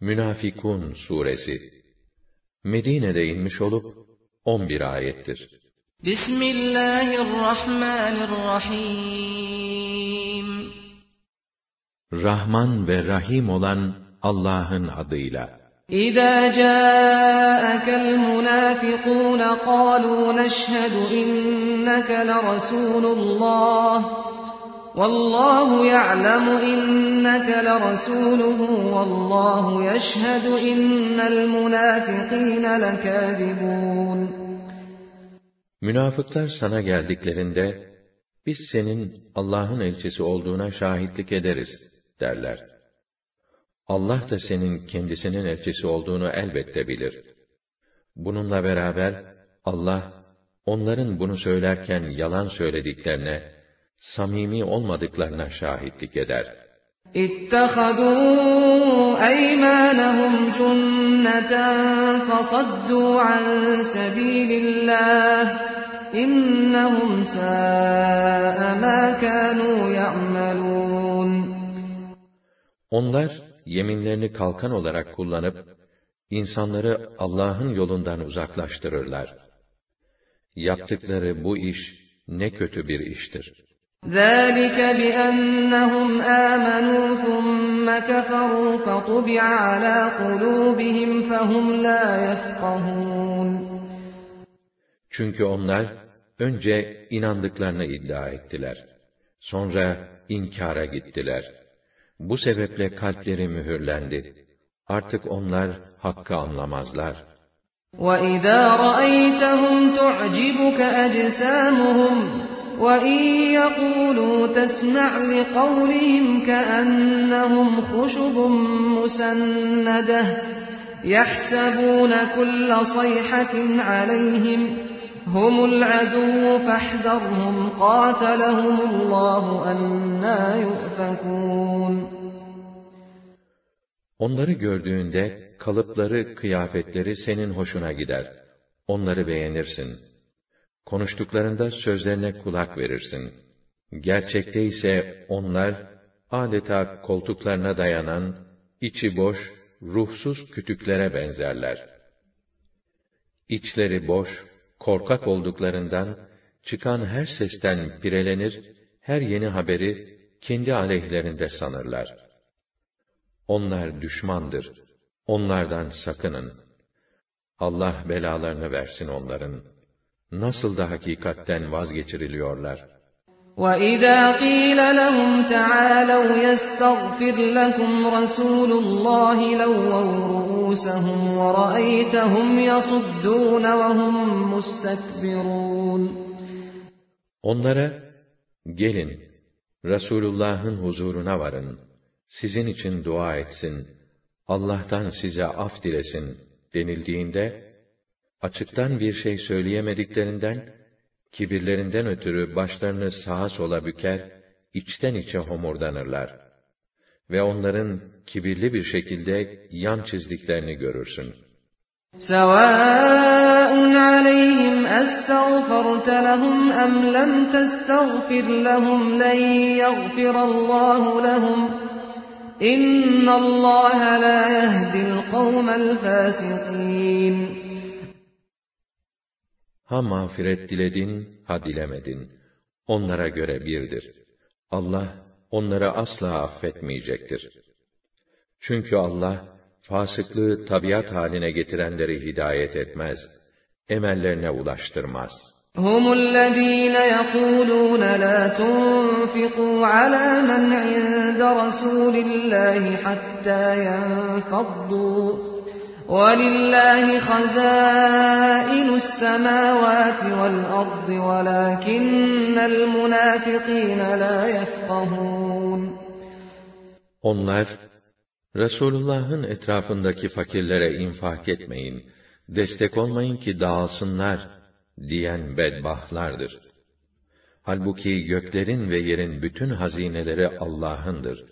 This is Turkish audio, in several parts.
Münafikun suresi Medine'de inmiş olup 11 ayettir. Bismillahirrahmanirrahim Rahman ve Rahim olan Allah'ın adıyla. İza ca'akel munafikun qalu neşhedü inneke le Vallahu ya'lemu inneke le vallahu yeşhedü innel munafikine lekâzibûn. Münafıklar sana geldiklerinde, biz senin Allah'ın elçisi olduğuna şahitlik ederiz, derler. Allah da senin kendisinin elçisi olduğunu elbette bilir. Bununla beraber, Allah, onların bunu söylerken yalan söylediklerine, samimi olmadıklarına şahitlik eder. اتخذوا أيمانهم جنة فصدوا عن سبيل الله إنهم ساء ما كانوا يعملون Onlar yeminlerini kalkan olarak kullanıp insanları Allah'ın yolundan uzaklaştırırlar. Yaptıkları bu iş ne kötü bir iştir. ذَٰلِكَ بِأَنَّهُمْ آمَنُوا ثُمَّ كَفَرُوا فَطُبِعَ عَلَى قُلُوبِهِمْ فَهُمْ لَا يَفْقَهُونَ Çünkü onlar önce inandıklarını iddia ettiler. Sonra inkara gittiler. Bu sebeple kalpleri mühürlendi. Artık onlar hakkı anlamazlar. وَإِذَا رَأَيْتَهُمْ تُعْجِبُكَ أَجْسَامُهُمْ وَإِنْ يَقُولُوا تَسْمَعْ لِقَوْلِهِمْ كَأَنَّهُمْ خُشُبٌ مُسَنَّدَةٌ يَحْسَبُونَ كُلَّ صَيْحَةٍ عَلَيْهِمْ هُمُ الْعَدُوُّ فَاحْذَرْهُمْ قَاتَلَهُمُ اللّٰهُ أَنَّا يُؤْفَكُونَ Onları gördüğünde kalıpları, kıyafetleri senin hoşuna gider. Onları beğenirsin. Konuştuklarında sözlerine kulak verirsin. Gerçekte ise onlar, adeta koltuklarına dayanan, içi boş, ruhsuz kütüklere benzerler. İçleri boş, korkak olduklarından, çıkan her sesten pirelenir, her yeni haberi kendi aleyhlerinde sanırlar. Onlar düşmandır. Onlardan sakının. Allah belalarını versin onların.'' nasıl da hakikatten vazgeçiriliyorlar. وَإِذَا قِيلَ لَهُمْ تَعَالَوْا يَسْتَغْفِرْ لَكُمْ رَسُولُ اللَّهِ لَوَّوْا رُؤُوسَهُمْ وَرَأَيْتَهُمْ يَصُدُّونَ وَهُمْ مُسْتَكْبِرُونَ Onlara, gelin, Resulullah'ın huzuruna varın, sizin için dua etsin, Allah'tan size af dilesin denildiğinde, açıktan bir şey söyleyemediklerinden, kibirlerinden ötürü başlarını sağa sola büker, içten içe homurdanırlar. Ve onların kibirli bir şekilde yan çizdiklerini görürsün. سَوَاءٌ عَلَيْهِمْ أَسْتَغْفَرْتَ لَهُمْ أَمْ لَمْ تَسْتَغْفِرْ لَهُمْ لَنْ يَغْفِرَ اللّٰهُ لَهُمْ إِنَّ اللّٰهَ لَا يَهْدِي الْقَوْمَ الْفَاسِقِينَ Ha mağfiret diledin, ha dilemedin. Onlara göre birdir. Allah, onları asla affetmeyecektir. Çünkü Allah, fasıklığı tabiat haline getirenleri hidayet etmez, emellerine ulaştırmaz. هُمُ الَّذ۪ينَ يَقُولُونَ لَا تُنْفِقُوا عَلَى مَنْ عِنْدَ رَسُولِ اللّٰهِ حَتَّى يَنْفَضُّوا وَلِلَّهِ خَزَائِنُ السَّمَاوَاتِ وَالْأَرْضِ وَلَكِنَّ الْمُنَافِقِينَ لَا يَفْقَهُونَ Onlar, Resulullah'ın etrafındaki fakirlere infak etmeyin, destek olmayın ki dağılsınlar, diyen bedbahtlardır. Halbuki göklerin ve yerin bütün hazineleri Allah'ındır.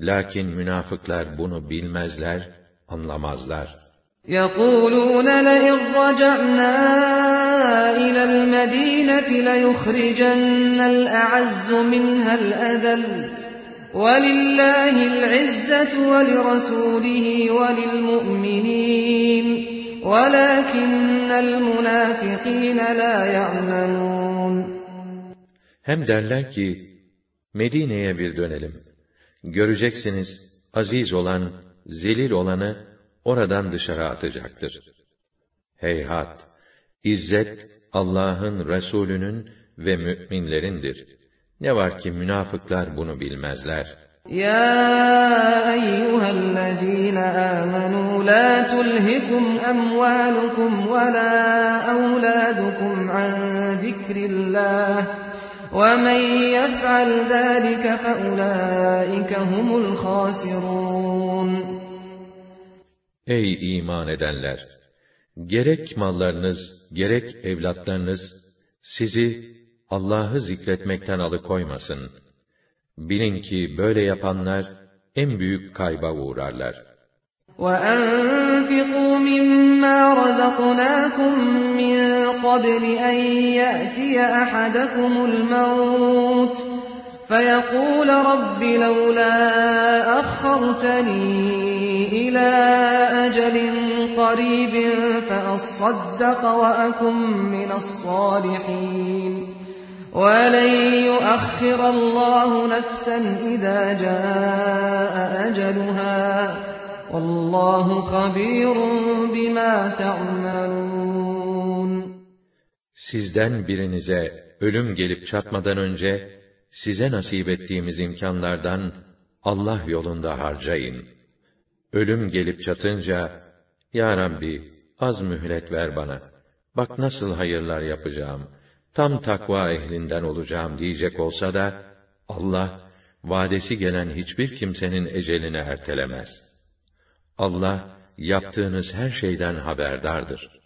Lakin münafıklar bunu bilmezler, anlamazlar. يَقُولُونَ لَئِنْ رَجَعْنَا إِلَى الْمَدِينَةِ لَيُخْرِجَنَّ الْأَعَزُّ مِنْهَا الْأَذَلَّ وَلِلَّهِ الْعِزَّةُ وَلِرَسُولِهِ وَلِلْمُؤْمِنِينَ وَلَكِنَّ الْمُنَافِقِينَ لَا يَعْلَمُونَ Hem derler ki, Medine'ye bir dönelim. Göreceksiniz, aziz olan, zelil olanı oradan dışarı atacaktır. Heyhat! İzzet, Allah'ın, Resulünün ve müminlerindir. Ne var ki münafıklar bunu bilmezler. Ya eyyühellezîne âmenû la tulhikum emvâlukum ve la evlâdukum an zikrillah وَمَنْ يَفْعَلْ ذَٰلِكَ فَأُولَٰئِكَ هُمُ الْخَاسِرُونَ Ey iman edenler! Gerek mallarınız, gerek evlatlarınız sizi Allah'ı zikretmekten alıkoymasın. Bilin ki böyle yapanlar en büyük kayba uğrarlar. وَأَنفِقُوا مِمَّا رَزَقْنَاكُم مِّن قَبْلِ أَن يَأْتِيَ أَحَدَكُمُ الْمَوْتُ فَيَقُولَ رَبِّ لَوْلَا أَخَّرْتَنِي إِلَىٰ أَجَلٍ قَرِيبٍ فَأَصَّدَّقَ وَأَكُن مِّنَ الصَّالِحِينَ وَلَنْ يُؤَخِّرَ اللّٰهُ نَفْسًا اِذَا جَاءَ أَجَلُهَا وَاللّٰهُ خَب۪يرٌ بِمَا تَعْمَلُونَ Sizden birinize ölüm gelip çatmadan önce, size nasip ettiğimiz imkanlardan Allah yolunda harcayın. Ölüm gelip çatınca, Ya Rabbi, az mühlet ver bana. Bak nasıl hayırlar yapacağım.'' tam takva ehlinden olacağım diyecek olsa da, Allah, vadesi gelen hiçbir kimsenin ecelini ertelemez. Allah, yaptığınız her şeyden haberdardır.''